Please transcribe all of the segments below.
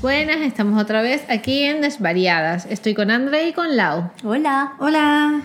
buenas, estamos otra vez aquí en Desvariadas. Estoy con André y con Lau. Hola. Hola.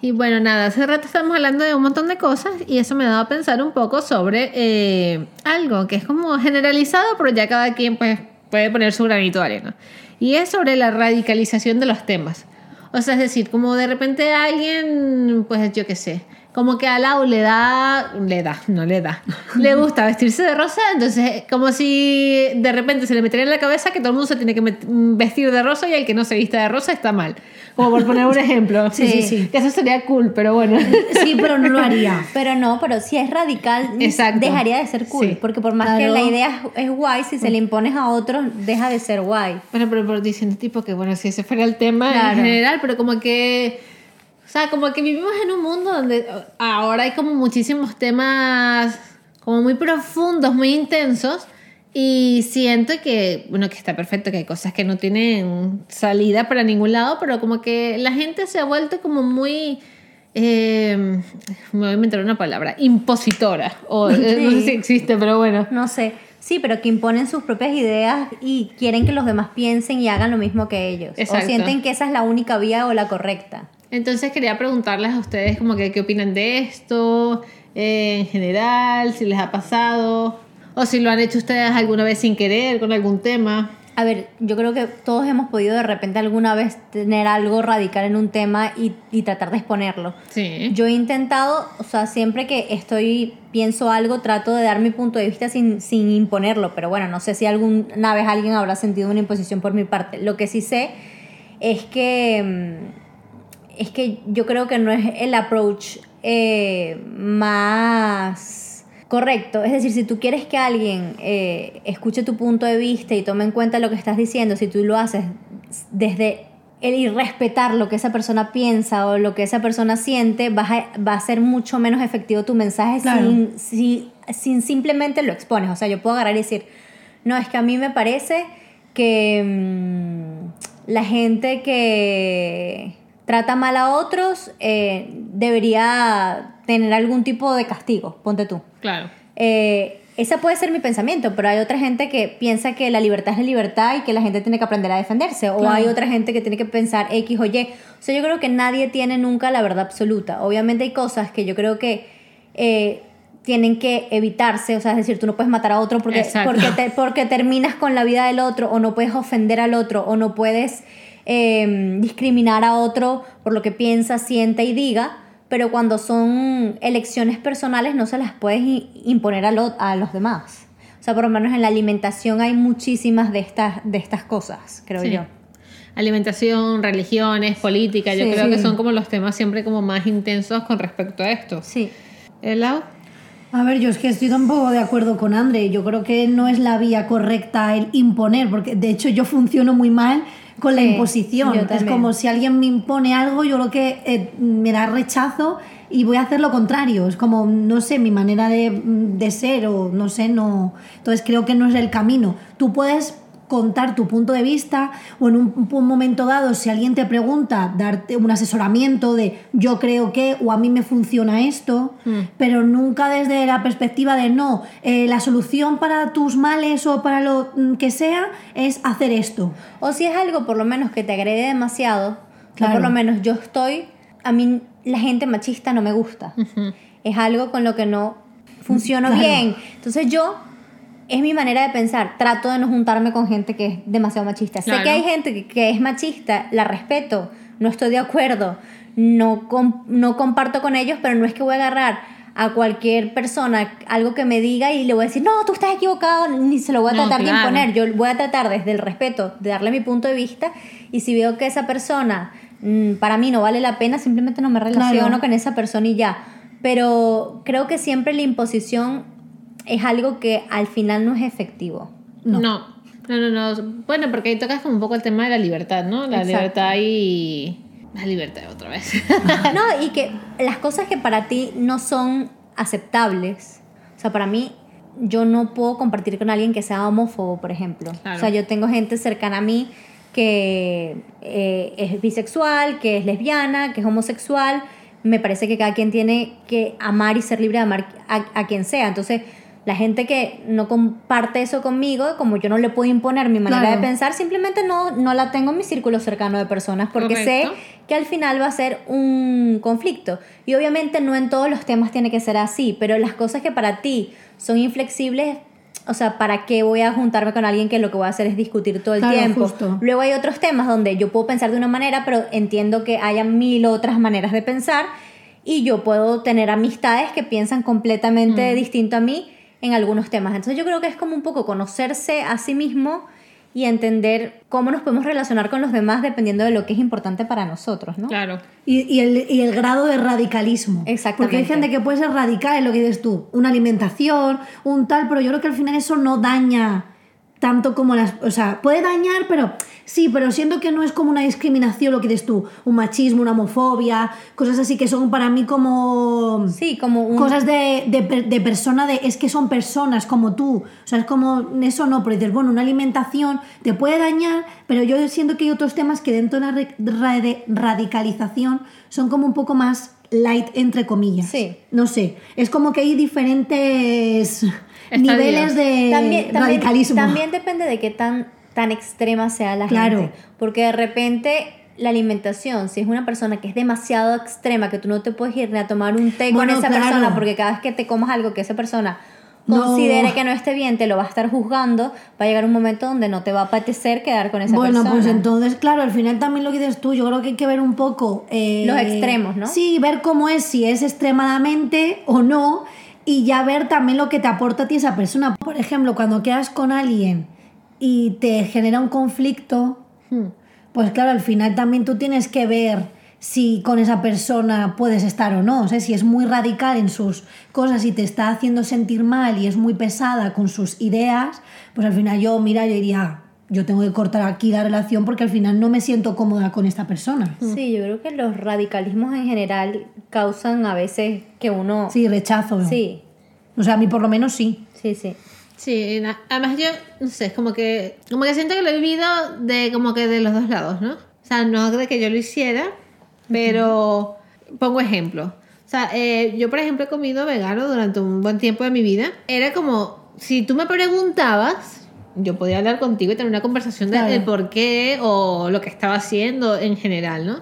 Y bueno, nada, hace rato estamos hablando de un montón de cosas y eso me ha dado a pensar un poco sobre eh, algo que es como generalizado, pero ya cada quien pues, puede poner su granito de arena. Y es sobre la radicalización de los temas. O sea, es decir, como de repente alguien, pues yo qué sé, como que a Lau le da, le da, no le da, le gusta vestirse de rosa, entonces como si de repente se le metiera en la cabeza que todo el mundo se tiene que vestir de rosa y el que no se vista de rosa está mal. Como por poner un ejemplo. Sí, sí, sí. Que eso sería cool, pero bueno. Sí, pero no lo haría. Pero no, pero si es radical, dejaría de ser cool. Sí. Porque por más que la idea es guay, si se le impones a otros, deja de ser guay. Bueno, pero, pero diciendo tipo que, bueno, si ese fuera el tema Claro. en general, pero como que... O sea, como que vivimos en un mundo donde ahora hay como muchísimos temas como muy profundos, muy intensos. Y siento que, bueno, que está perfecto, que hay cosas que no tienen salida para ningún lado, pero como que la gente se ha vuelto como muy... eh, me voy a inventar una palabra, impositora. O, eh, No sé si existe, pero bueno. No sé. Sí, pero que imponen sus propias ideas y quieren que los demás piensen y hagan lo mismo que ellos. Exacto. O sienten que esa es la única vía o la correcta. Entonces quería preguntarles a ustedes como que qué opinan de esto, eh, en general, si les ha pasado, o si lo han hecho ustedes alguna vez sin querer con algún tema. A ver, yo creo que todos hemos podido de repente alguna vez tener algo radical en un tema y, y tratar de exponerlo. Sí. Yo he intentado, o sea, siempre que estoy, pienso algo, trato de dar mi punto de vista sin, sin imponerlo, pero bueno, no sé si alguna vez alguien habrá sentido una imposición por mi parte. Lo que sí sé es que, mm, es que yo creo que no es el approach eh, más correcto. Es decir, si tú quieres que alguien eh, escuche tu punto de vista y tome en cuenta lo que estás diciendo, si tú lo haces desde el irrespetar lo que esa persona piensa o lo que esa persona siente, vas a- va a ser mucho menos efectivo tu mensaje Claro. sin, si- sin simplemente lo expones. O sea, yo puedo agarrar y decir, no, es que a mí me parece que mm, la gente que trata mal a otros eh, debería tener algún tipo de castigo, ponte tú. Claro. Eh, ese puede ser mi pensamiento, pero hay otra gente que piensa que la libertad es la libertad y que la gente tiene que aprender a defenderse. O Claro. hay otra gente que tiene que pensar X o Y. O sea, yo creo que nadie tiene nunca la verdad absoluta. Obviamente hay cosas que yo creo que eh, tienen que evitarse. O sea, es decir, tú no puedes matar a otro porque, Exacto. porque, te- porque terminas con la vida del otro, o no puedes ofender al otro, o no puedes eh, discriminar a otro por lo que piensa, siente y diga pero cuando son elecciones personales no se las puedes imponer a, lo- a los demás. O sea, por lo menos en la alimentación hay muchísimas de estas, de estas cosas, creo Sí. yo. Alimentación, religiones, política, yo Sí. creo que son como los temas siempre como más intensos con respecto a esto. Sí. ¿El Lau? A ver, yo es que estoy tampoco de acuerdo con André. Yo creo que no es la vía correcta el imponer, porque de hecho yo funciono muy mal con la Sí, imposición. Es como si alguien me impone algo, yo lo que eh, me da rechazo y voy a hacer lo contrario. Es como, no sé, mi manera de, de ser o no sé, no. Entonces creo que no es el camino. Tú puedes contar tu punto de vista o en un, un momento dado si alguien te pregunta darte un asesoramiento de yo creo que o a mí me funciona esto pero nunca desde la perspectiva de no eh, la solución para tus males o para lo mm, que sea es hacer esto O si es algo por lo menos que te agrede demasiado, Claro. por lo menos yo estoy, a mí la gente machista no me gusta. Es algo con lo que no funciono Claro. bien. Entonces yo, es mi manera de pensar, trato de no juntarme con gente que es demasiado machista. Sé Claro. que hay gente que, que es machista, la respeto, no estoy de acuerdo, no, com- no comparto con ellos, pero no es que voy a agarrar a cualquier persona algo que me diga y le voy a decir, no, tú estás equivocado, ni se lo voy a No, tratar de imponer. Yo voy a tratar desde el respeto de darle mi punto de vista y si veo que esa persona mm, para mí no vale la pena, simplemente no me relaciono Claro. con esa persona y ya. Pero creo que siempre la imposición es algo que al final no es efectivo. No. No. no, no, no. Bueno, porque ahí tocas como un poco el tema de la libertad, ¿no? La Exacto. libertad y... La libertad otra vez. No, y que las cosas que para ti no son aceptables, o sea, para mí yo no puedo compartir con alguien que sea homófobo, por ejemplo. Claro. O sea, yo tengo gente cercana a mí que eh, es bisexual, que es lesbiana, que es homosexual. Me parece que cada quien tiene que amar y ser libre de amar a, a quien sea. Entonces, La gente que no comparte eso conmigo, como yo no le puedo imponer mi manera Claro. de pensar, simplemente no, no la tengo en mi círculo cercano de personas porque Correcto. sé que al final va a ser un conflicto. Y obviamente no en todos los temas tiene que ser así, pero las cosas que para ti son inflexibles, o sea, ¿para qué voy a juntarme con alguien que lo que voy a hacer es discutir todo el Claro, tiempo? justo. Luego hay otros temas donde yo puedo pensar de una manera, pero entiendo que haya mil otras maneras de pensar y yo puedo tener amistades que piensan completamente distinto a mí en algunos temas. Entonces yo creo que es como un poco conocerse a sí mismo y entender cómo nos podemos relacionar con los demás dependiendo de lo que es importante para nosotros, ¿no? Claro. Y, y el, y el grado de radicalismo. Exactamente. Porque hay gente que puede ser radical en lo que dices tú, una alimentación, un tal, pero yo creo que al final eso no daña tanto como las... O sea, puede dañar, pero sí, pero siento que no es como una discriminación lo que dices tú, un machismo, una homofobia, cosas así que son para mí como... Sí, como un... Cosas de, de, per- de persona, de, es que son personas como tú. O sea, es como eso no, pero dices, bueno, una alimentación te puede dañar, pero yo siento que hay otros temas que dentro de la de radicalización son como un poco más light, entre comillas. Sí. No sé, es como que hay diferentes Niveles de también, también, radicalismo. también depende de qué tan, tan extrema sea la Claro. gente. Porque de repente la alimentación, si es una persona que es demasiado extrema, que tú no te puedes ir ni a tomar un té Bueno, con esa claro. persona, porque cada vez que te comas algo que esa persona No. considere que no esté bien, te lo va a estar juzgando, va a llegar un momento donde no te va a apetecer quedar con esa Bueno, persona. pues entonces, claro, al final también lo que dices tú, yo creo que hay que ver un poco... eh, Los extremos, ¿no? Sí, ver cómo es, si es extremadamente o no, y ya ver también lo que te aporta a ti esa persona. Por ejemplo, cuando quedas con alguien y te genera un conflicto, Hmm. pues claro, al final también tú tienes que ver si con esa persona puedes estar o no. O sea, si es muy radical en sus cosas y te está haciendo sentir mal y es muy pesada con sus ideas, pues al final yo, mira, yo diría, yo tengo que cortar aquí la relación porque al final no me siento cómoda con esta persona. Sí, yo creo que los radicalismos en general causan a veces que uno... Sí, rechazo. sí, O sea, a mí por lo menos sí. sí. sí. Sí, además yo, no sé, es como que, como que siento que lo he vivido de como que de los dos lados, ¿no? O sea, no de que yo lo hiciera, pero pongo ejemplo. O sea, eh, yo por ejemplo he comido vegano durante un buen tiempo de mi vida. Era como, si tú me preguntabas, yo podía hablar contigo y tener una conversación de- Claro. del por qué o lo que estaba haciendo en general, ¿no?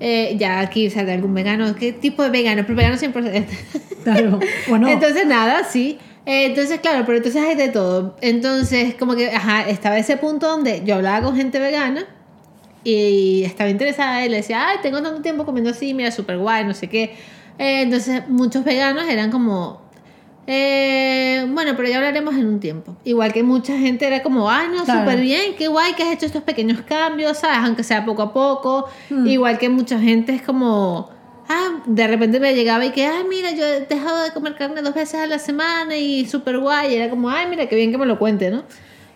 Eh, ya aquí, o sea, de algún vegano, ¿qué tipo de vegano? Pero vegano 100%. Claro. Bueno, Entonces, nada, sí. Eh, entonces, claro, pero entonces hay de todo. Entonces, como que, ajá, estaba ese punto donde yo hablaba con gente vegana y estaba interesada y le decía, ay, tengo tanto tiempo comiendo así, mira, súper guay, no sé qué. Eh, entonces, muchos veganos eran como, eh, bueno, pero ya hablaremos en un tiempo. Igual que mucha gente era como, ay, no, Claro. súper bien, qué guay que has hecho estos pequeños cambios, ¿sabes? Aunque sea poco a poco. Hmm. Igual que mucha gente es como, ah, de repente me llegaba y que, ay, mira, yo he dejado de comer carne dos veces a la semana y súper guay. Y era como, ay, mira, qué bien que me lo cuente, ¿no?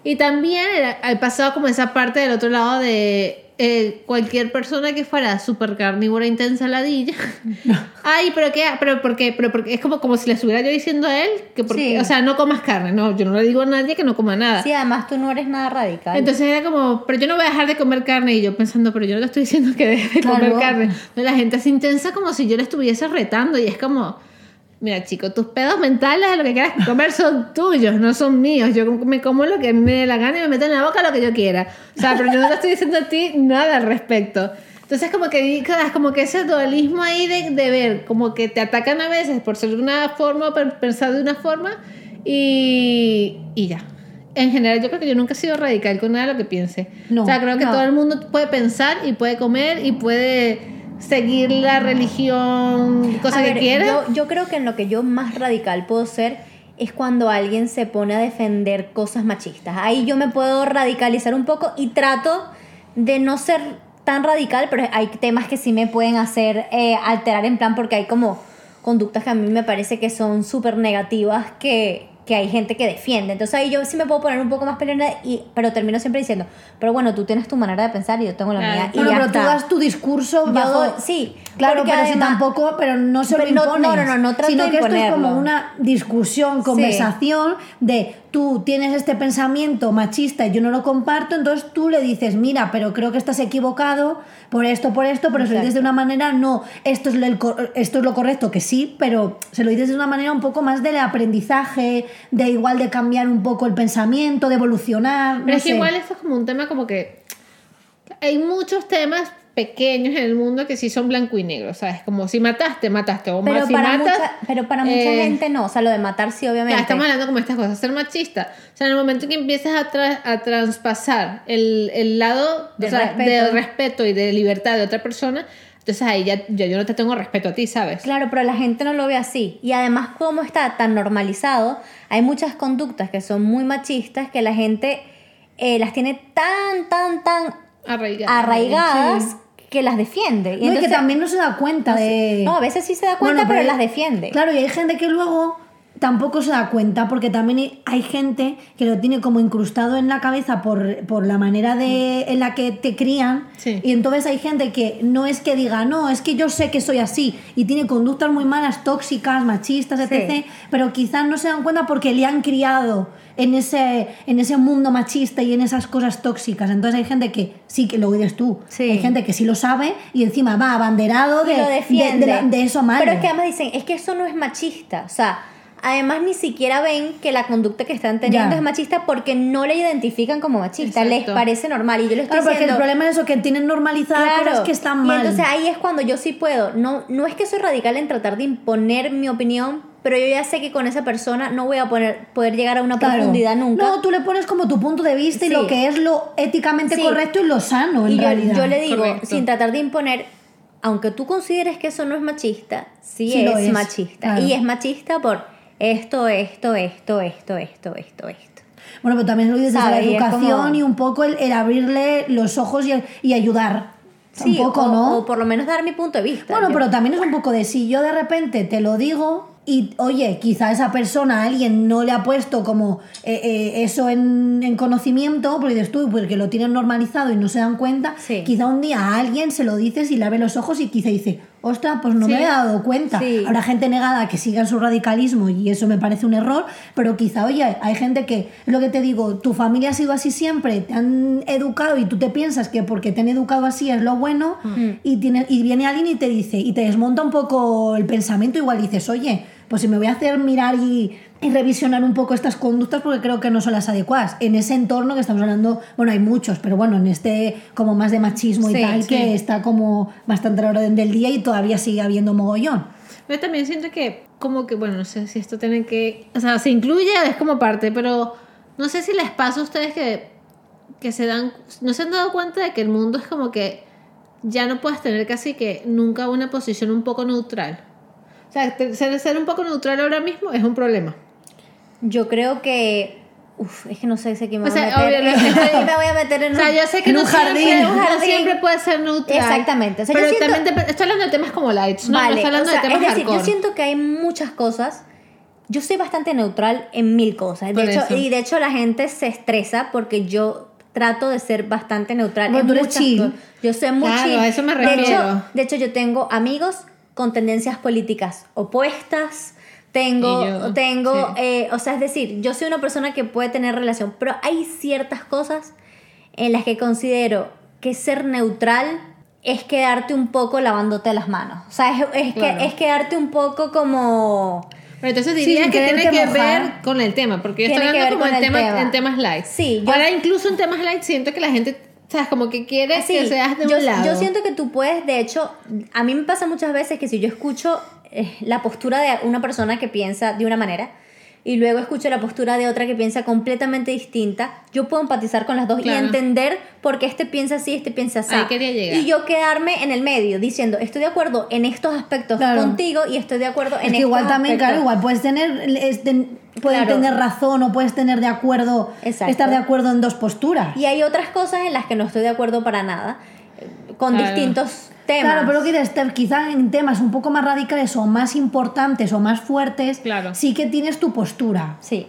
Y también era, he pasado como esa parte del otro lado de eh, cualquier persona que fuera súper carnívora intensa ladilla. Ay, pero qué, pero por qué, pero porque es como, como si le estuviera yo diciendo a él que porque, Sí. o sea, no comas carne, no, yo no le digo a nadie que no coma nada. Sí, además tú no eres nada radical. Entonces era como, pero yo no voy a dejar de comer carne. Y yo pensando, pero yo no le estoy diciendo que deje de Claro. comer carne. No, la gente es intensa como si yo le estuviese retando. Y es como, mira, chico, tus pedos mentales de lo que quieras comer son tuyos, no son míos. Yo me como lo que me dé la gana y me meto en la boca lo que yo quiera. O sea, pero yo no te estoy diciendo a ti nada al respecto. Entonces como que como que ese dualismo ahí de, de ver, como que te atacan a veces por ser de una forma o por pensar de una forma y, y ya. En general yo creo que yo nunca he sido radical con nada de lo que piense. No, o sea, creo que no. todo el mundo puede pensar y puede comer y puede seguir la religión, cosa A que ver, quiera. Yo, yo creo que en lo que yo más radical puedo ser es cuando alguien se pone a defender cosas machistas. Ahí yo me puedo radicalizar un poco y trato de no ser tan radical, pero hay temas que sí me pueden hacer eh, alterar en plan porque hay como conductas que a mí me parece que son súper negativas que, que hay gente que defiende. Entonces ahí yo sí me puedo poner un poco más peleona, y, pero termino siempre diciendo, pero bueno, tú tienes tu manera de pensar y yo tengo la Claro. mía. Y bueno, ya pero tú das tu discurso Yo bajo... sí, Claro, pero si además- tampoco, pero no se Pero lo no- impones. no, no, no, no trato sino de que esto es imponerlo. como una discusión, conversación de tú tienes este pensamiento machista y yo no lo comparto, entonces tú le dices, mira, pero creo que estás equivocado por esto, por esto, pero se lo dices de una manera, no, esto es, lo, esto es lo correcto, que sí, pero se lo dices de una manera un poco más del aprendizaje, de igual de cambiar un poco el pensamiento, de evolucionar. Pero no es que igual esto es como un tema como que hay muchos temas pequeños en el mundo que sí son blanco y negro, ¿sabes? Como si mataste, mataste, o Pero si para, matas... mucha, pero para mucha eh, gente no, o sea, lo de matar sí, obviamente. Ya, estamos hablando como estas cosas, ser machista. O sea, en el momento que empieces a, tra- a traspasar el, el lado De o sea, respeto. de respeto y de libertad de otra persona, entonces ahí ya, ya yo no te tengo respeto a ti, ¿sabes? Claro, pero la gente no lo ve así. Y además, como está tan normalizado, hay muchas conductas que son muy machistas que la gente eh, las tiene tan, tan, tan Arraigada. arraigadas que las defiende. Y No, que también no se da cuenta no, de... no, a veces sí se da cuenta, Bueno, pero, las defiende. Claro, y hay gente que luego tampoco se da cuenta porque también hay- gente que lo tiene como incrustado en la cabeza por, por la manera de, en la que te crían Sí. y entonces hay gente que no es que diga no, es que yo sé que soy así y tiene conductas muy malas, tóxicas, machistas, etc. Sí. Pero quizás no se dan cuenta porque le han criado en ese, en ese mundo machista y en esas cosas tóxicas. Entonces hay gente que sí que lo oídes tú. Sí. Hay gente que sí lo sabe y encima va abanderado de, de- de eso malo. Pero es que además dicen, es que eso no es machista. O sea, además ni siquiera ven que la conducta que están teniendo Ya. es machista porque no la identifican como machista. Les Exacto. parece normal. Y yo le estoy Claro, porque el diciendo... problema es eso, que tienen normalizadas cosas que están mal. Y entonces ahí es cuando yo sí puedo. No, no es que soy radical en tratar de imponer mi opinión, pero yo ya sé que con esa persona no voy a poner, poder llegar a una Claro. profundidad nunca. No, tú le pones como tu punto de vista y Sí. lo que es lo éticamente Sí. correcto y lo sano, en y yo, realidad. yo le digo, Correcto. sin tratar de imponer, aunque tú consideres que eso no es machista, sí, Sí es, es, machista. claro. Y es machista por esto, esto, esto, esto, esto, esto, esto. Bueno, pero también lo dices la educación como- y un poco el, el abrirle los ojos y, y ayudar. Sí, un poco, o, ¿no? o por lo menos dar mi punto de vista. Bueno, Yo- pero también es un poco de si yo de repente te lo digo y, oye, quizá esa persona, alguien no le ha puesto como eh, eh, eso en, en conocimiento, porque dices tú, porque lo tienen normalizado y no se dan cuenta, Sí. quizá un día a alguien se lo dices y le abre los ojos y quizá dice, ostras, pues no Sí. me había dado cuenta. Sí. Habrá gente negada que siga en su radicalismo y eso me parece un error, pero quizá, oye, hay gente que, es lo que te digo, tu familia ha sido así siempre, te han educado y tú te piensas que porque te han educado así es lo bueno y, tiene, y viene alguien y te dice, y te desmonta un poco el pensamiento, igual dices, oye, pues si me voy a hacer mirar y, y revisionar un poco estas conductas porque creo que no son las adecuadas. En ese entorno que estamos hablando, bueno, hay muchos, pero bueno, en este como más de machismo y Sí, tal, que está como bastante a la orden del día y todavía sigue habiendo mogollón. Yo también siento que, como que, bueno, no sé si esto tiene que. O sea, se incluye, es como parte, pero no sé si les pasa a ustedes que, que se dan. No se han dado cuenta de que el mundo es como que ya no puedes tener casi que nunca una posición un poco neutral. O sea, ser un poco neutral ahora mismo es un problema. Yo creo que. Uf, es que no sé si aquí me O voy sea, a meter. obvio, no- me voy a meter en O sea, un- yo sé que no un siempre, jardín. no Un jardín. siempre puede ser neutral. Exactamente. O sea, yo pero siento- también te- estoy hablando de temas como lights, no, no Vale, estoy hablando o sea, de temas es decir, hardcore. yo siento que hay muchas cosas. Yo soy bastante neutral en mil cosas. De hecho, eso. y de hecho la gente se estresa porque yo trato de ser bastante neutral Bueno, en tú chill. Yo soy muy Claro, chill. a eso me De hecho, refiero. de hecho, yo tengo amigos con tendencias políticas opuestas. Tengo, tengo, sí. eh, o sea, es decir, yo soy una persona que puede tener relación, pero hay ciertas cosas en las que considero que ser neutral es quedarte un poco lavándote las manos. O sea, es, es Claro. que, es quedarte un poco como... Pero entonces diría que tiene que mojar. ver con el tema, porque yo estoy hablando como el tema- tema. en temas light. Sí, yo- Ahora incluso en temas light siento que la gente, sabes, como que quiere Sí, que seas de yo, un lado. yo siento que tú puedes, de hecho, a mí me pasa muchas veces que si yo escucho eh, la postura de una persona que piensa de una manera y luego escucho la postura de otra que piensa completamente distinta, yo puedo empatizar con las dos Claro. y entender por qué este piensa así, este piensa así. Y yo quedarme en el medio diciendo, estoy de acuerdo en estos aspectos Claro. contigo y estoy de acuerdo en Es que estos igual también, aspectos. claro, igual puedes tener, este, Claro. tener razón o puedes tener de acuerdo, Exacto. estar de acuerdo en dos posturas. Y hay otras cosas en las que no estoy de acuerdo para nada, eh, con distintos temas. Claro, pero que dices, te- quizá en temas un poco más radicales o más importantes o más fuertes, Claro. sí que tienes tu postura. Sí.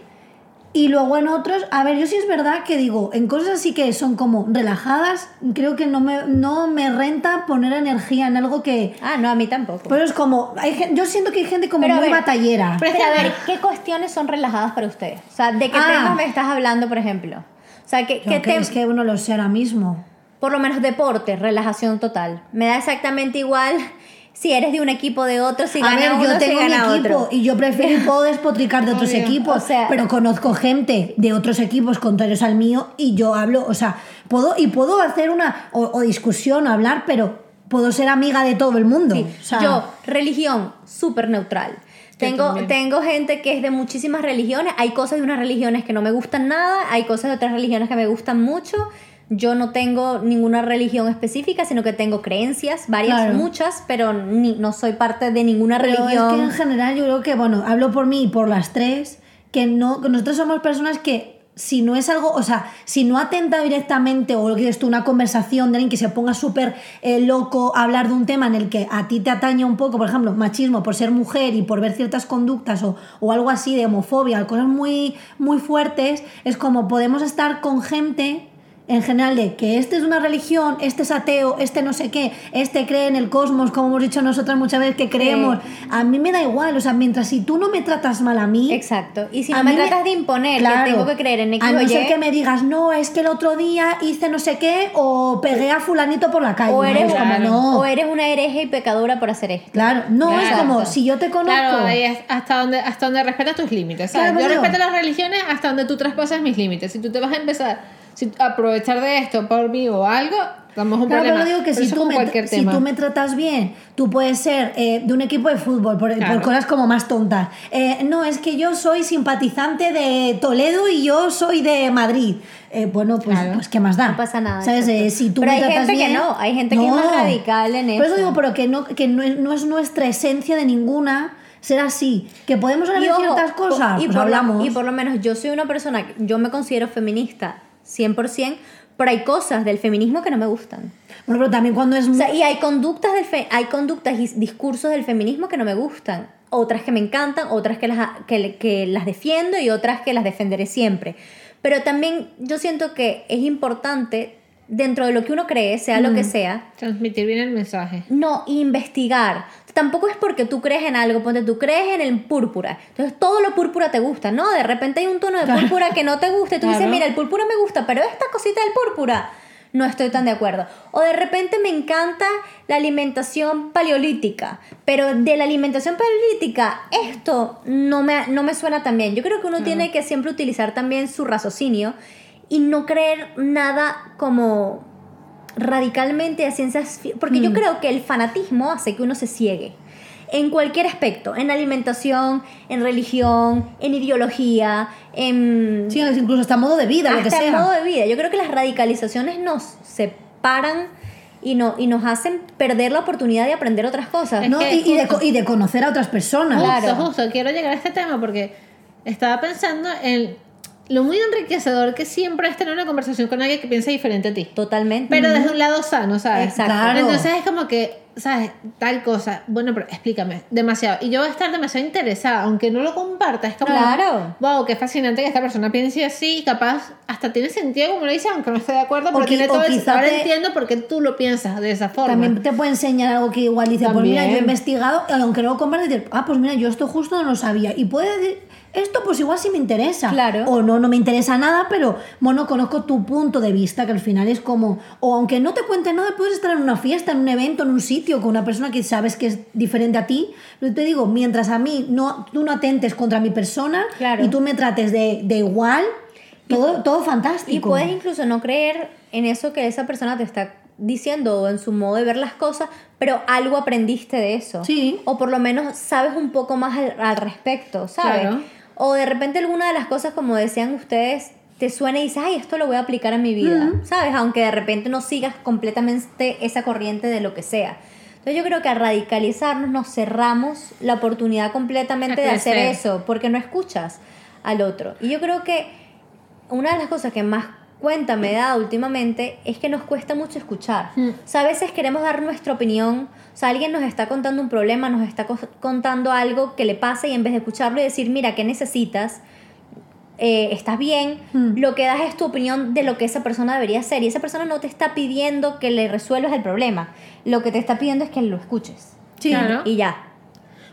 Y luego en otros, a ver, yo sí es verdad que digo, en cosas así que son como relajadas, creo que no me, no me renta poner energía en algo que... Ah, no, a mí tampoco. Pero es como, hay, yo siento que hay gente como Pero muy ver, batallera. Pero a ver, ¿qué cuestiones son relajadas para ustedes? O sea, ¿de qué Ah. temas me estás hablando, por ejemplo? O sea, ¿qué, Yo qué que es que uno lo sé ahora mismo. Por lo menos deporte, relajación total. Me da exactamente igual si eres de un equipo de otro, si a gana ver, uno, yo si tengo mi gana equipo otro. y yo prefiero puedo despotricar de otros Obvio. equipos, O sea- pero conozco gente de otros equipos contrarios al mío y yo hablo, o sea, puedo y puedo hacer una o, o discusión o hablar, pero puedo ser amiga de todo el mundo. Sí, o sea, yo, religión, súper neutral. Tengo, tengo gente que es de muchísimas religiones. Hay cosas de unas religiones que no me gustan nada. Hay cosas de otras religiones que me gustan mucho. Yo no tengo ninguna religión específica, sino que tengo creencias, varias, Claro. muchas, pero ni- no soy parte de ninguna Pero religión. es que en general yo creo que, bueno, hablo por mí y por las tres, que no, que nosotros somos personas que si no es algo, o sea, si no atenta directamente o lo que dices tú, una conversación de alguien que se ponga súper eh, loco a hablar de un tema en el que a ti te atañe un poco, por ejemplo, machismo por ser mujer y por ver ciertas conductas o, o algo así de homofobia, cosas muy, muy fuertes, es como podemos estar con gente en general de que este es una religión, este es ateo, este no sé qué, este cree en el cosmos, como hemos dicho nosotras muchas veces que creemos. A mí me da igual, o sea, mientras si tú no me tratas mal a mí. Exacto. Y si a no me tratas de imponer Claro. que tengo que creer en X A no Y, ser que me digas, no, es que el otro día hice no sé qué o pegué a fulanito por la calle. o ¿no? eres, Es como, no. o eres una hereje y pecadora por hacer esto. Claro, no, es como, si yo te conozco. Claro, ahí es hasta donde, hasta donde respetas tus límites. ¿sabes? Claro, Yo respeto las religiones hasta donde tú traspasas mis límites. Si tú te vas a empezar si, aprovechar de esto por mí o algo, damos un Claro, problema. pero digo que Pero si eso tú, me, cualquier si tema. tú me tratas bien, tú puedes ser eh, de un equipo de fútbol, por, por Claro. cosas como más tontas. Eh, no, es que yo soy simpatizante de Toledo y yo soy de Madrid. Eh, bueno, pues, Claro. pues ¿qué más da? No pasa nada, ¿Sabes? Eh, si tú Pero me hay tratas gente que bien- no, hay gente que es más radical en Por eso eso. digo, pero que no, que no, es, no es nuestra esencia de ninguna ser así. Que podemos hablar Y de ojo, ciertas cosas, y pues por lo- hablamos. y por lo menos yo soy una persona, yo me considero feminista 100%, pero hay cosas del feminismo que no me gustan. Bueno, pero también cuando es... O sea, y hay conductas, del fe- hay conductas y discursos del feminismo que no me gustan. Otras que me encantan, otras que las, que, que las defiendo y otras que las defenderé siempre. Pero también yo siento que es importante, dentro de lo que uno cree, sea lo que sea, Transmitir bien el mensaje. no, investigar. Tampoco es porque tú crees en algo, ponte tú crees en el púrpura. Entonces todo lo púrpura te gusta, ¿no? De repente hay un tono de Claro. púrpura que no te gusta y tú dices, mira, el púrpura me gusta, pero esta cosita del púrpura no estoy tan de acuerdo. O de repente me encanta la alimentación paleolítica, pero de la alimentación paleolítica esto no me, no me suena tan bien. Yo creo que uno tiene que siempre utilizar también su raciocinio y no creer nada como radicalmente a ciencias porque Mm. yo creo que el fanatismo hace que uno se ciegue en cualquier aspecto, en alimentación, en religión, en ideología, en Sí, incluso hasta modo de vida, lo que hasta en sea. modo de vida. Yo creo que las radicalizaciones nos separan y, no, y nos hacen perder la oportunidad de aprender otras cosas. ¿no? que y, y de, y conocer a otras personas. Claro. Justo, justo, quiero llegar a este tema porque estaba pensando en lo muy enriquecedor que siempre es tener una conversación con alguien que piensa diferente a ti. Totalmente. Pero desde un lado sano, ¿sabes? Exacto. Claro. Entonces es como que, ¿sabes? Tal cosa. Bueno, pero explícame. Demasiado. Y yo voy a estar demasiado interesada, aunque no lo comparta. Es como, Claro. wow, qué fascinante que esta persona piense así y capaz hasta tiene sentido como lo dice, aunque no esté de acuerdo, pero qui- tiene todo el Ahora te- entiendo por qué tú lo piensas de esa forma. También te puede enseñar algo que igual dice, pues mira, yo he También. investigado, y aunque no lo compartes, decir, ah, pues mira, yo esto justo no lo sabía. Y puede decir, esto pues igual sí me interesa. Claro. O no, no me interesa nada, pero bueno, conozco tu punto de vista, que al final es como, o aunque no te cuente nada, puedes estar en una fiesta, en un evento, en un sitio, con una persona que sabes que es diferente a ti. Pero te digo, mientras a mí no, tú no atentes contra mi persona Claro. y tú me trates de, de igual, todo, todo fantástico. Y puedes incluso no creer en eso que esa persona te está diciendo o en su modo de ver las cosas, pero algo aprendiste de eso. Sí. O por lo menos sabes un poco más al, al respecto, ¿sabes? Claro. O de repente alguna de las cosas, como decían ustedes, te suena y dices, ay, esto lo voy a aplicar en mi vida, ¿sabes? Aunque de repente no sigas completamente esa corriente de lo que sea. Entonces yo creo que al radicalizarnos nos cerramos la oportunidad completamente A de hacer eso, porque no escuchas al otro. Y yo creo que una de las cosas que más cuenta me da últimamente es que nos cuesta mucho escuchar. Mm. O sea, a veces queremos dar nuestra opinión, o sea, alguien nos está contando un problema, nos está co- contando algo que le pasa y en vez de escucharlo y decir, mira, ¿qué necesitas? eh, estás bien, Hmm. lo que das es tu opinión de lo que esa persona debería hacer. Y esa persona no te está pidiendo que le resuelvas el problema. Lo que te está pidiendo es que lo escuches. Sí. Claro. Y ya.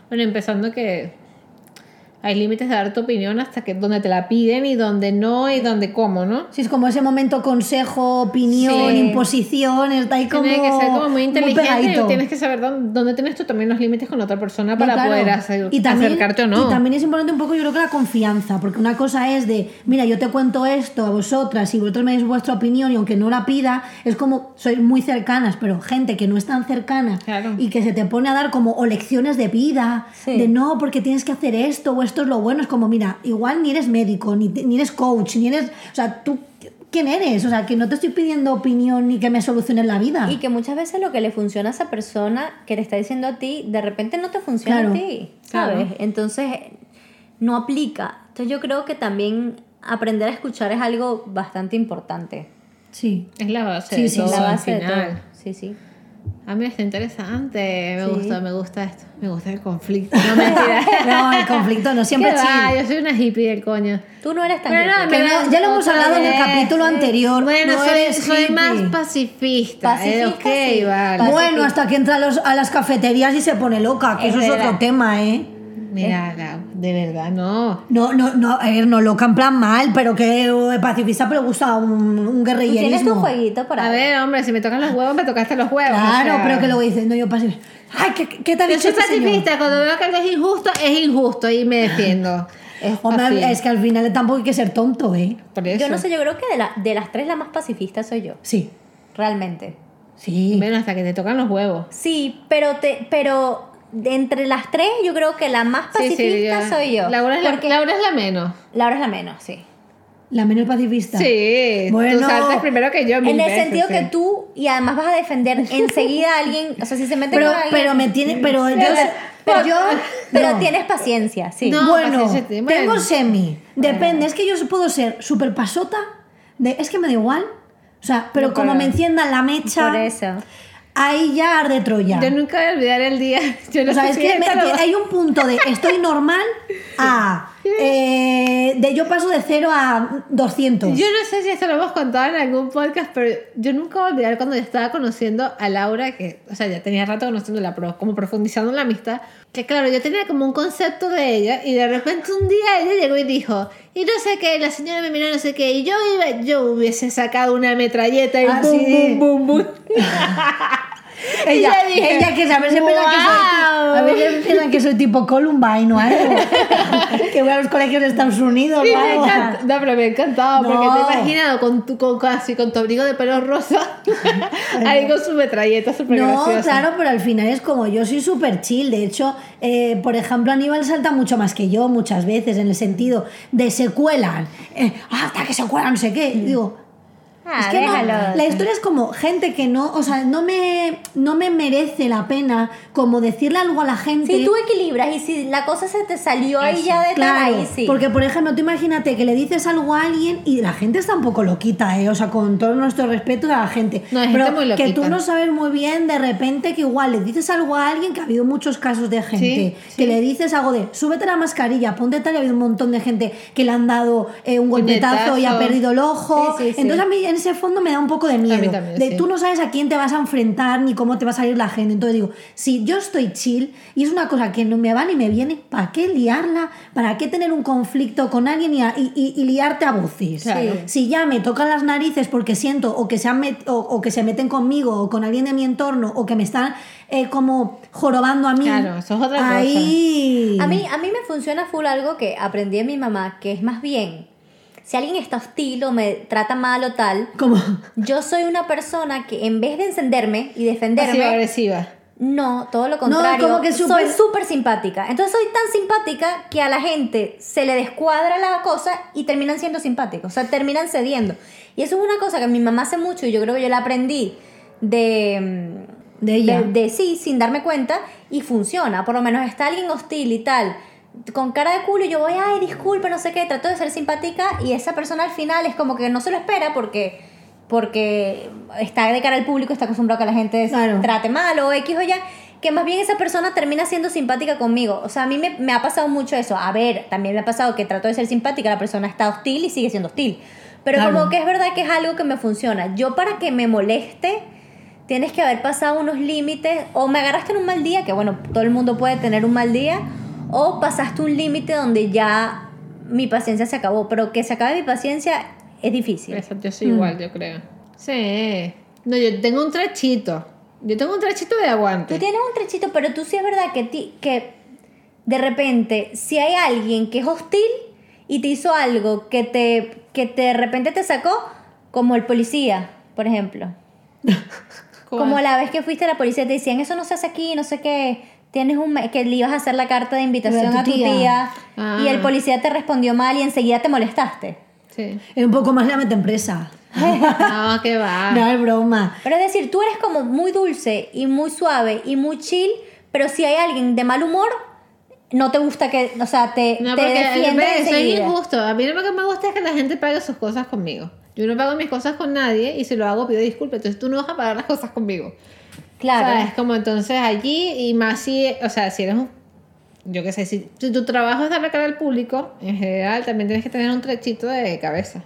Bueno, empezando que hay límites de dar tu opinión hasta que donde te la piden y donde no y donde cómo, ¿no? Sí, es como ese momento consejo, opinión, Sí. imposición, está ahí como. Tiene que ser como muy inteligente pegadito. y tienes que saber dónde, dónde tienes tú también los límites con otra persona para claro. poder hacer- Y también- acercarte o no. Y también es importante un poco, yo creo que la confianza, porque una cosa es de, mira, yo te cuento esto a vosotras y vosotros me dais vuestra opinión y aunque no la pida, es como, sois muy cercanas, pero gente que no es tan cercana Claro. y que se te pone a dar como o lecciones de vida, Sí. de no, porque tienes que hacer esto o esto es lo bueno, es como, mira, igual ni eres médico, ni, ni eres coach, ni eres, o sea, tú, ¿quién eres? O sea, que no te estoy pidiendo opinión ni que me soluciones la vida. Y que muchas veces lo que le funciona a esa persona que te está diciendo a ti, de repente no te funciona Claro. a ti, ¿sabes? Claro. Entonces, no aplica. Entonces yo creo que también aprender a escuchar es algo bastante importante. Sí. Es la base Sí, de sí, todo la al base de todo. Sí, sí. A mí está interesante, me Sí. gusta, me gusta esto, me gusta el conflicto, no mentira. No, el conflicto no, siempre ¿Qué va? chill. Yo soy una hippie del coño. Tú no eres tan Bueno, hippie. Que Pero no- ya lo hemos hablado en el vez, capítulo anterior. Bueno, no soy, más pacifista. Pacifista, eh, ok, sí. vale. Pacifista. Bueno, hasta que entra a, los- a las cafeterías y se pone loca, que Es eso es otro tema, ¿eh? Mira, Lau, de verdad, no. No, no, no, a ver, no en plan mal, pero que eh, pacifista, pero gusta un, un Tú tienes tu guerrillerismo. jueguito para A ver, hombre, si me tocan los huevos, me tocaste los huevos. Claro, o sea. pero que luego dicen, no, yo pacifista. Ay, ¿qué, qué te ha Yo dicho soy este señor? pacifista, cuando veo que algo es injusto, es injusto y me defiendo. Es Hombre, así. es que al final tampoco hay que ser tonto, ¿eh? Por eso. Yo no sé, yo creo que de, la- de las tres la más pacifista soy yo, Sí, realmente. sí. Bueno, hasta que te tocan los huevos. Sí, pero te, pero de entre las tres yo creo que la más Sí, sí, pacifista ya. soy yo. Laura es, la, Laura es la menos. Laura es la menos, sí. La menos pacifista. Sí, Bueno. tú saltas primero que yo. En el veces, sentido sí. que tú, y además vas a defender enseguida a alguien, o sea, si se mete Pero, con alguien... pero me tiene, pero yo, Pero- pero yo, pero no. tienes paciencia, sí. No. bueno, paciencia, sí, bueno. tengo semi. Depende, es que yo puedo ser súper pasota, de, es que me da igual. O sea, pero No, como me enciendan la mecha, Por eso. Ahí ya arde Troya. Yo nunca voy a olvidar el día. Yo no o sea, sé es si que me- hay un punto de estoy normal a eh, de yo paso de 0 a 200. Yo no sé si esto lo hemos contado en algún podcast, pero yo nunca voy a olvidar cuando yo estaba conociendo a Laura, que, o sea, ya tenía rato conociéndola, pero como profundizando en la amistad, que claro, yo tenía como un concepto de ella y de repente un día ella llegó y dijo, y no sé qué, la señora me miró no sé qué, y yo iba, yo hubiese sacado una metralleta y Ah, bum, sí. bum, bum, bum. ella, Y dije, ella que a veces piensa que soy, a veces piensan que soy tipo Columbine o algo. que voy a los colegios de Estados Unidos Sí, me encanta. No, pero me encantaba porque No. te he imaginado con tu con casi con tu abrigo de pelo rosa ahí con su metralleta súper No, graciosa. claro, pero al final es como yo soy súper chill. De hecho, eh, por ejemplo, Aníbal salta mucho más que yo muchas veces en el sentido de se cuelan. eh, "Ah, hasta que se cuelan, no sé qué. Digo, Ah, es que no, déjalo. la historia es como gente que no, o sea, no me, no me merece la pena como decirle algo a la gente. Si tú equilibras y si la cosa se te salió ahí ya de tal, Claro, ahí sí. porque por ejemplo, tú imagínate que le dices algo a alguien y la gente está un poco loquita, ¿eh? O sea, con todo nuestro respeto a la gente. No, hay Pero gente muy que tú no sabes muy bien de repente que igual le dices algo a alguien, que ha habido muchos casos de gente, Sí, que le dices algo de súbete la mascarilla, ponte tal, y ha habido un montón de gente que le han dado eh, un golpetazo y ha perdido el ojo. Sí, sí, sí. Entonces a mí en ese fondo me da un poco de miedo. mí también, de sí. tú no sabes a quién te vas a enfrentar ni cómo te va a salir la gente. Entonces digo, si yo estoy chill y es una cosa que no me va ni me viene, ¿para qué liarla? ¿Para qué tener un conflicto con alguien y, a- y- y- y liarte a voces? Claro. Si ya me tocan las narices porque siento o que, se han met- o, o que se meten conmigo o con alguien de mi entorno o que me están eh, como jorobando a mí, Claro, eso es otra cosa. ahí... A mí, a mí me funciona full algo que aprendí de mi mamá, que es más bien, si alguien está hostil o me trata mal o tal, Como... yo soy una persona que en vez de encenderme y defenderme, Pasiva agresiva. no, todo lo contrario, como que soy súper- simpática. Entonces soy tan simpática que a la gente se le descuadra la cosa y terminan siendo simpáticos, o sea, terminan cediendo. Y eso es una cosa que mi mamá hace mucho y yo creo que yo la aprendí de... De ella. De, de sí, sin darme cuenta, y funciona. Por lo menos está alguien hostil y tal, con cara de culo, y yo voy, ay, disculpa, no sé qué, trato de ser simpática, y esa persona al final es como que no se lo espera porque porque está de cara al público, está acostumbrado a que la gente Claro. trate mal o X o ya. que más bien esa persona termina siendo simpática conmigo. O sea, a mí me, me ha pasado mucho eso. A ver, también me ha pasado que trato de ser simpática, la persona está hostil y sigue siendo hostil. Pero Claro. como que es verdad que es algo que me funciona. Yo para que me moleste, tienes que haber pasado unos límites, o me agarraste en un mal día, que bueno, todo el mundo puede tener un mal día, o pasaste un límite donde ya mi paciencia se acabó. Pero que se acabe mi paciencia es difícil. Exacto, yo soy igual, yo creo. Sí. No, yo tengo un trechito. Yo tengo un trechito de Tú aguante. tienes un trechito, pero tú sí es verdad que, ti- que de repente, si hay alguien que es hostil y te hizo algo que te que te, de repente te sacó, como el policía, por ejemplo. Como la vez que fuiste a la policía te decían, eso no se hace aquí, no sé qué. Tienes un que le ibas a hacer la carta de invitación tu a tu tía. tía, Ah. y el policía te respondió mal y enseguida te molestaste. Sí. Es un poco más la meta empresa. No, que va. No es broma. Pero es decir, tú eres como muy dulce y muy suave y muy chill, pero si hay alguien de mal humor, no te gusta que, o sea, te, No, te porque defiende eso es injusto. A mí lo que me gusta es que la gente pague sus cosas conmigo. Yo no pago mis cosas con nadie y si lo hago pido disculpas. Entonces tú no vas a pagar las cosas conmigo. Claro. ¿Sabes? Como entonces allí y más si, o sea, si eres un, yo qué sé, si, si tu trabajo es darle cara al público, en general también tienes que tener un trechito de cabeza.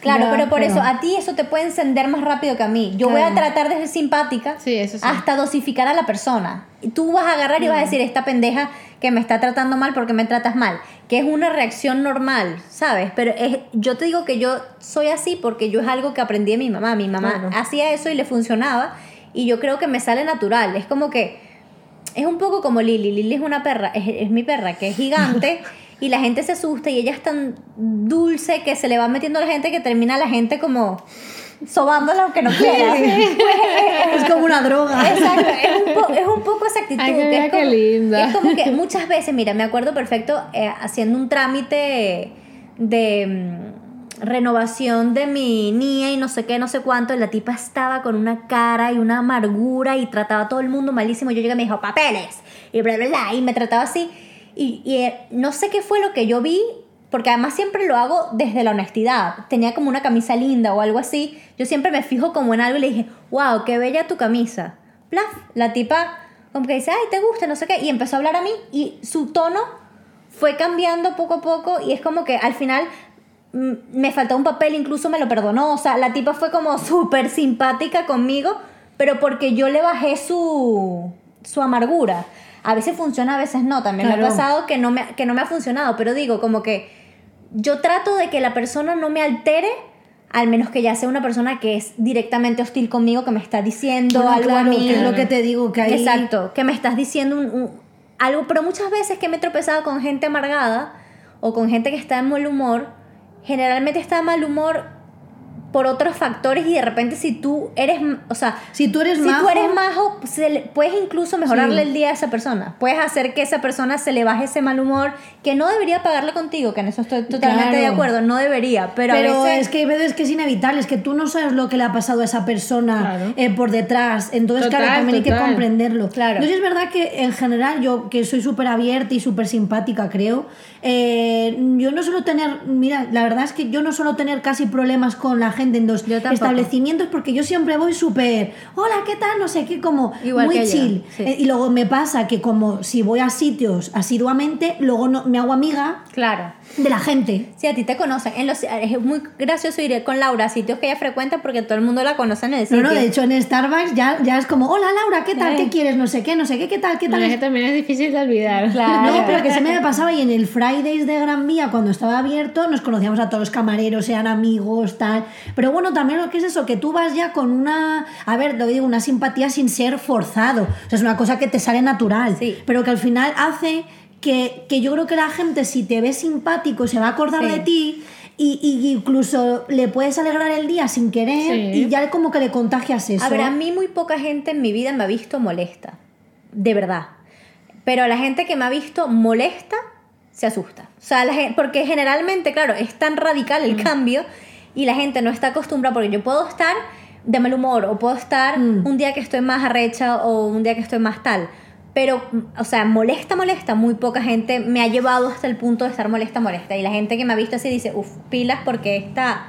Claro, pero por pero- eso a ti eso te puede encender más rápido que a mí. Yo voy a tratar de ser simpática Sí, eso sí. hasta dosificar a la persona. Y tú vas a agarrar y vas a decir, esta pendeja que me está tratando mal porque me tratas mal. Que es una reacción normal, ¿sabes? Pero es, yo te digo que yo soy así porque yo es algo que aprendí de mi mamá. Mi mamá Claro. hacía eso y le funcionaba. Y yo creo que me sale natural. Es como que es un poco como Lili. Lili es una perra, es, es mi perra, que es gigante. y la gente se asusta y ella es tan dulce que se le va metiendo a la gente que termina la gente como sobándola aunque no quiera. Es como una droga. Exacto, es un, po- es un poco esa actitud. Ay, que que mira es qué como, linda. Es como que muchas veces, mira, me acuerdo perfecto eh, haciendo un trámite de mm, renovación de mi NIE y no sé qué, no sé cuánto, la tipa estaba con una cara y una amargura y trataba a todo el mundo malísimo. Yo llegué y me dijo, papeles, y bla, bla, bla, y me trataba así. Y, y, eh, no sé qué fue lo que yo vi, porque además siempre lo hago desde la honestidad. Tenía como una camisa linda o algo así. Yo siempre me fijo como en algo y le dije, wow, qué bella tu camisa. Plaf, la tipa como que dice, ay, te gusta, no sé qué. Y empezó a hablar a mí y su tono fue cambiando poco a poco y es como que al final me faltó un papel, incluso me lo perdonó. O sea, la tipa fue como súper simpática conmigo, pero porque yo le bajé su, su amargura. A veces funciona, a veces no. También me ha pasado que no, me, que no me ha funcionado, pero digo, como que yo trato de que la persona no me altere, al menos que ya sea una persona que es directamente hostil conmigo, que me está diciendo Bueno, algo claro, a mí. que es lo que te digo, que ahí... Exacto, que me estás diciendo un, un- algo, pero muchas veces que me he tropezado con gente amargada o con gente que está en mal humor, generalmente está mal humor por otros factores y de repente si tú eres, o sea, Si tú eres si majo, tú eres majo, se le- puedes incluso mejorarle Sí. el día a esa persona. Puedes hacer que esa persona se le baje ese mal humor que no debería pagarle contigo, que en eso estoy totalmente de Claro. acuerdo, no debería, pero, Pero, a veces es que veces que es inevitable, es que tú no sabes lo que le ha pasado a esa persona Claro. eh, por detrás. Entonces, Total, claro, también hay que total. comprenderlo. Claro. Sí es verdad que en general, yo que soy súper abierta y súper simpática, creo, eh, yo no suelo tener, mira, la verdad es que yo no suelo tener casi problemas con la gente en los tampoco. establecimientos porque yo siempre voy súper, hola, ¿qué tal? No sé qué, como Igual muy chill. sí. Eh, y luego me pasa que como si voy a sitios asiduamente, luego no, me hago amiga claro. De la gente. Si a ti te conocen, en los, es muy gracioso ir con Laura a sitios que ella frecuenta porque todo el mundo la conoce en el No, sitio. no, de hecho en Starbucks ya, ya es como, hola Laura, ¿qué tal? Sí. ¿Qué quieres? No sé qué, no sé qué, ¿qué tal? ¿Qué No, tal? es que también es difícil de olvidar. Claro. No, pero que se me pasaba y en el Fridays de Gran Vía, cuando estaba abierto, nos conocíamos a todos los camareros, eran amigos, tal. Pero bueno, también lo que es eso, que tú vas ya con una, a ver, lo digo, una simpatía sin ser forzado. O sea, es una cosa que te sale natural, Sí. pero que al final hace que, que yo creo que la gente, si te ve simpático, se va a acordar Sí. de ti. Y, y incluso le puedes alegrar el día sin querer Sí. y ya como que le contagias eso. A ver, a mí muy poca gente en mi vida me ha visto molesta. De verdad. Pero la gente que me ha visto molesta se asusta. O sea, la porque generalmente, claro, es tan radical el cambio y la gente no está acostumbrada porque yo puedo estar de mal humor o puedo estar Mm. un día que estoy más arrecha o un día que estoy más tal. Pero, o sea, molesta, molesta, muy poca gente me ha llevado hasta el punto de estar molesta, molesta. Y la gente que me ha visto así dice, uff, pilas porque está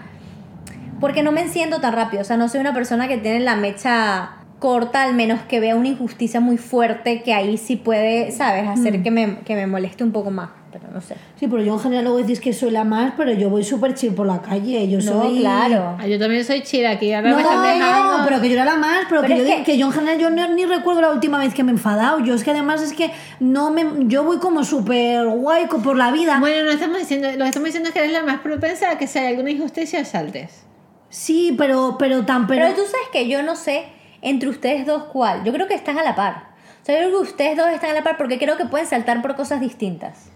porque no me enciendo tan rápido. O sea, no soy una persona que tiene la mecha corta, al menos que vea una injusticia muy fuerte que ahí sí puede, ¿sabes? Hacer que, me, que me moleste un poco más, pero no sé. Sí, pero yo en general luego decís que soy la más, pero yo voy súper chill por la calle. Yo No, soy. claro. Ah, yo también soy chida aquí. Ahora No, me están dejando. no, pero que yo era la más, pero, Pero que, yo, que- que yo en general yo no- ni recuerdo la última vez que me he enfadado. Yo es que además es que no me, yo voy como súper guay por la vida. Bueno, no estamos diciendo, lo que estamos diciendo es que eres la más propensa a que si hay alguna injusticia saltes. Sí, pero, pero tan, pero, Pero, tú sabes que yo no sé entre ustedes dos cuál. Yo creo que están a la par. O sea, yo creo que ustedes dos están a la par porque creo que pueden saltar por cosas distintas.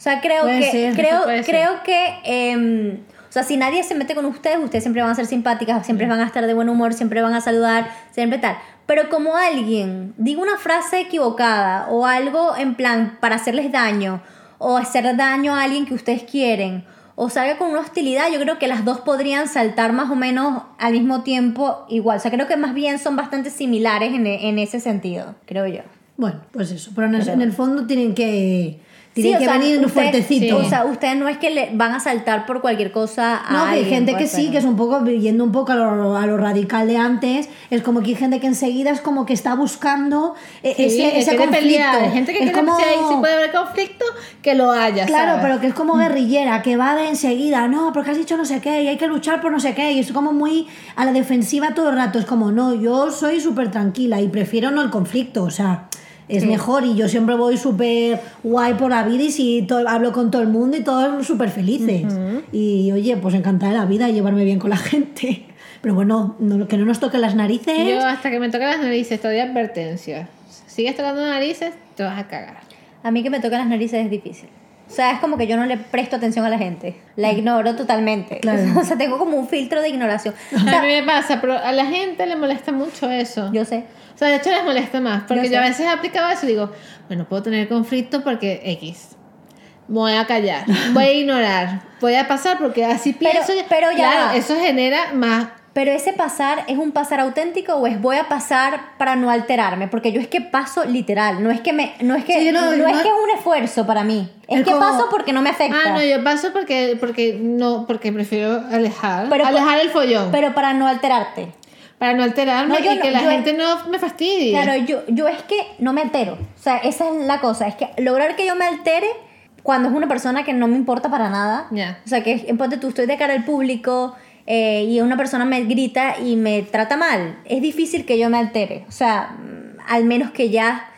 O sea, creo Puede que ser, creo, ser. creo que em, o sea, si nadie se mete con ustedes, ustedes siempre van a ser simpáticas, siempre van a estar de buen humor, siempre van a saludar, siempre tal. Pero como alguien diga una frase equivocada o algo en plan para hacerles daño o hacer daño a alguien que ustedes quieren o salga con una hostilidad, yo creo que las dos podrían saltar más o menos al mismo tiempo igual. O sea, creo que más bien son bastante similares en, en ese sentido, creo yo. bueno, pues eso. Pero en el, Pero- en el fondo tienen que, tienen Sí, que sea, venir usted- fuertecitos. O sea, ustedes no es que le van a saltar por cualquier cosa a No, hay gente pues, que sí, pero- que es un poco, yendo un poco a lo, a lo radical de antes, es como que hay gente que enseguida es como que está buscando eh, Sí, ese, ese conflicto. pelear. Hay gente que es quiere como... hay- si puede haber conflicto, que lo haya. Claro, ¿sabes? pero que es como guerrillera, que va de enseguida, no, porque has dicho no sé qué, y hay que luchar por no sé qué, y es como muy a la defensiva todo el rato, es como, no, yo soy súper tranquila y prefiero no el conflicto, o sea, es mejor y yo siempre voy súper guay por la vida y si to- hablo con todo el mundo y todos súper felices. Y oye, pues encantada de la vida y llevarme bien con la gente. Pero bueno, no- que no nos toquen las narices. Yo hasta que me toque las narices, te doy advertencia. Si sigues tocando narices, te vas a cagar. A mí que me tocan las narices es difícil. O sea, es como que yo no le presto atención a la gente. La ignoro totalmente. Claro. O sea, tengo como un filtro de ignoración. O sea, a mí me pasa, pero a la gente le molesta mucho eso. yo sé. O sea, de hecho les molesta más, porque Yo yo, a veces he aplicado eso y digo, bueno, puedo tener conflicto porque X. Voy a callar, voy a ignorar, voy a pasar porque así Pero- pienso. pero ya claro, eso genera más. Pero ese pasar es un pasar auténtico o es voy a pasar para no alterarme, porque yo es que paso literal, no es que me no es que Sí, no, no, es que es un esfuerzo para mí, es, Es que como- paso porque no me afecta. Ah, no, yo paso porque porque no porque prefiero alejar, Pero- alejar el follón Pero para no alterarte. para no alterarme No, y que la gente no me fastidie. Claro, yo, yo es que no me altero. O sea, esa es la cosa. Es que lograr que yo me altere cuando es una persona que no me importa para nada. Ya. O sea, que ponte tú, estoy de cara al público eh, y una persona me grita y me trata mal. Es difícil que yo me altere. O sea, mm, al menos que ya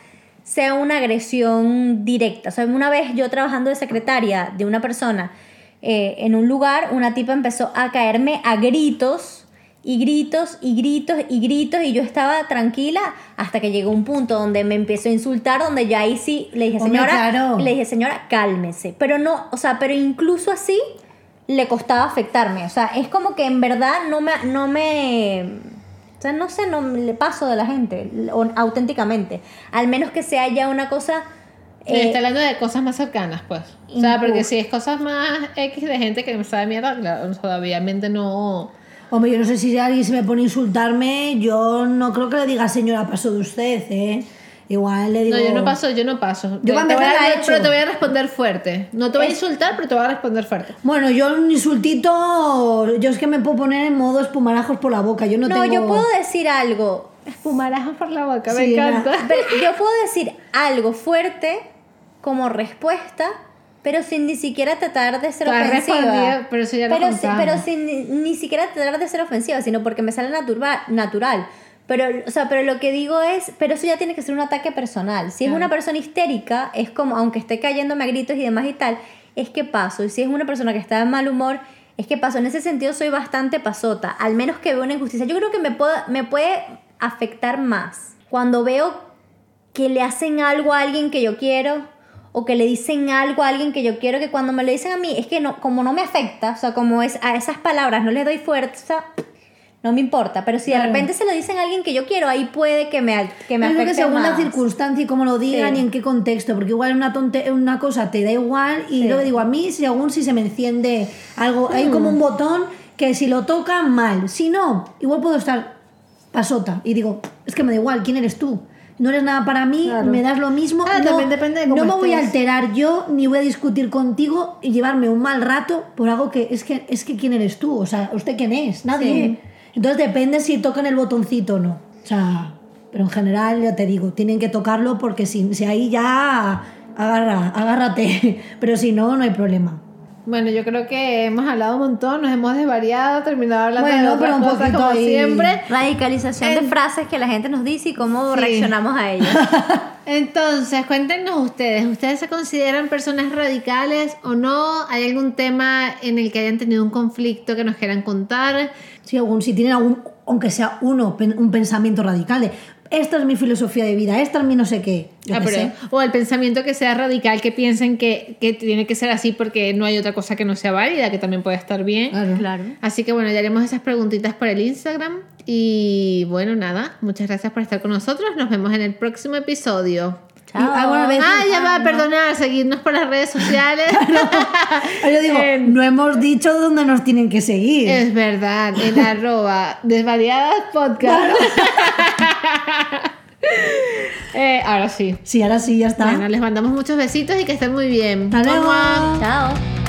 sea una agresión directa. O sea, una vez yo trabajando de secretaria de una persona eh, en un lugar, una tipa empezó a caerme a gritos y gritos y gritos y gritos y yo estaba tranquila hasta que llegó un punto donde me empezó a insultar, donde ya ahí sí le dije, señora, claro. le dije, señora, cálmese. Pero no, o sea, pero incluso así le costaba afectarme. O sea, es como que en verdad no me, no me, o sea, no sé, no le paso de la gente, auténticamente. Al menos que sea ya una cosa... Sí, eh, está hablando de cosas más cercanas, pues. O sea, porque si es cosas más X de gente que me sabe mierda, claro, obviamente no. Hombre, yo no sé si alguien se me pone a insultarme, yo no creo que le diga señora paso de usted, ¿eh? Igual le digo... No, yo no paso, yo no paso. Yo Te- para a- empezar la he hecho. Pero te voy a responder fuerte. No te voy a Es- insultar, pero te voy a responder fuerte. Bueno, yo un insultito, yo es que me puedo poner en modo espumarajos por la boca, yo no, no, tengo... yo puedo decir algo. Espumarajo por la boca, me Sí, encanta. Pero yo puedo decir algo fuerte como respuesta, pero sin ni siquiera tratar de ser ofensiva. pero eso ya lo pero, si- pero sin ni, ni siquiera tratar de ser ofensiva, sino porque me sale natura- natural. Pero, o sea, pero lo que digo es, pero eso ya tiene que ser un ataque personal. Si es una persona histérica, es como, aunque esté cayéndome a gritos y demás y tal, es que paso. Y si es una persona que está de mal humor, es que paso. En ese sentido soy bastante pasota, al menos que veo una injusticia. Yo creo que me, puedo, me puede afectar más cuando veo que le hacen algo a alguien que yo quiero o que le dicen algo a alguien que yo quiero que cuando me lo dicen a mí es que no como no me afecta o sea como es a esas palabras no les doy fuerza no me importa pero si de Claro. repente se lo dicen a alguien que yo quiero ahí puede que me que me afecte que según la circunstancia y cómo lo digan Sí. y en qué contexto, porque igual una, tonte una cosa te da igual y Sí. lo que digo a mí, según si se me enciende algo, hay como Mm. un botón que si lo toca, mal. Si no, igual puedo estar pasota y digo, es que me da igual, ¿quién eres tú? No eres nada para mí, Claro. me das lo mismo. Ah, no, también depende de cómo no me voy a alterar yo, ni voy a discutir contigo y llevarme un mal rato por algo que es que, es que ¿quién eres tú? O sea, ¿usted quién es? Nadie. Sí. Entonces depende si tocan el botoncito o no. O sea, Pero en general, ya te digo, tienen que tocarlo porque si, si ahí ya agarra, agárrate. Pero si no, no hay problema. Bueno, yo creo que hemos hablado un montón, nos hemos desvariado, terminado hablando Bueno, de otras pero un cosas poquito como ahí. siempre. Radicalización de En- frases que la gente nos dice y cómo Sí. reaccionamos a ellas. Entonces, cuéntenos ustedes, ¿ustedes se consideran personas radicales o no? ¿Hay algún tema en el que hayan tenido un conflicto que nos quieran contar? Si, algún, si tienen algún, aunque sea uno, un pensamiento radical de esta es mi filosofía de vida, esta es mi no sé qué. Ah, qué pero- sé. o el pensamiento que sea radical, que piensen que, que tiene que ser así porque no hay otra cosa que no sea válida, que también puede estar bien. Claro. Claro. Así que bueno, ya haremos esas preguntitas por el Instagram. Y bueno, nada, muchas gracias por estar con nosotros. Nos vemos en el próximo episodio. Ah, ya va, no. perdonar, seguirnos por las redes sociales. Ah, Yo digo, En- no hemos dicho dónde nos tienen que seguir. Es verdad, en arroba desvariadas podcast. Eh, ahora sí. Sí, ahora sí, ya está. Bueno, les mandamos muchos besitos y que estén muy bien. Hasta luego. Chao.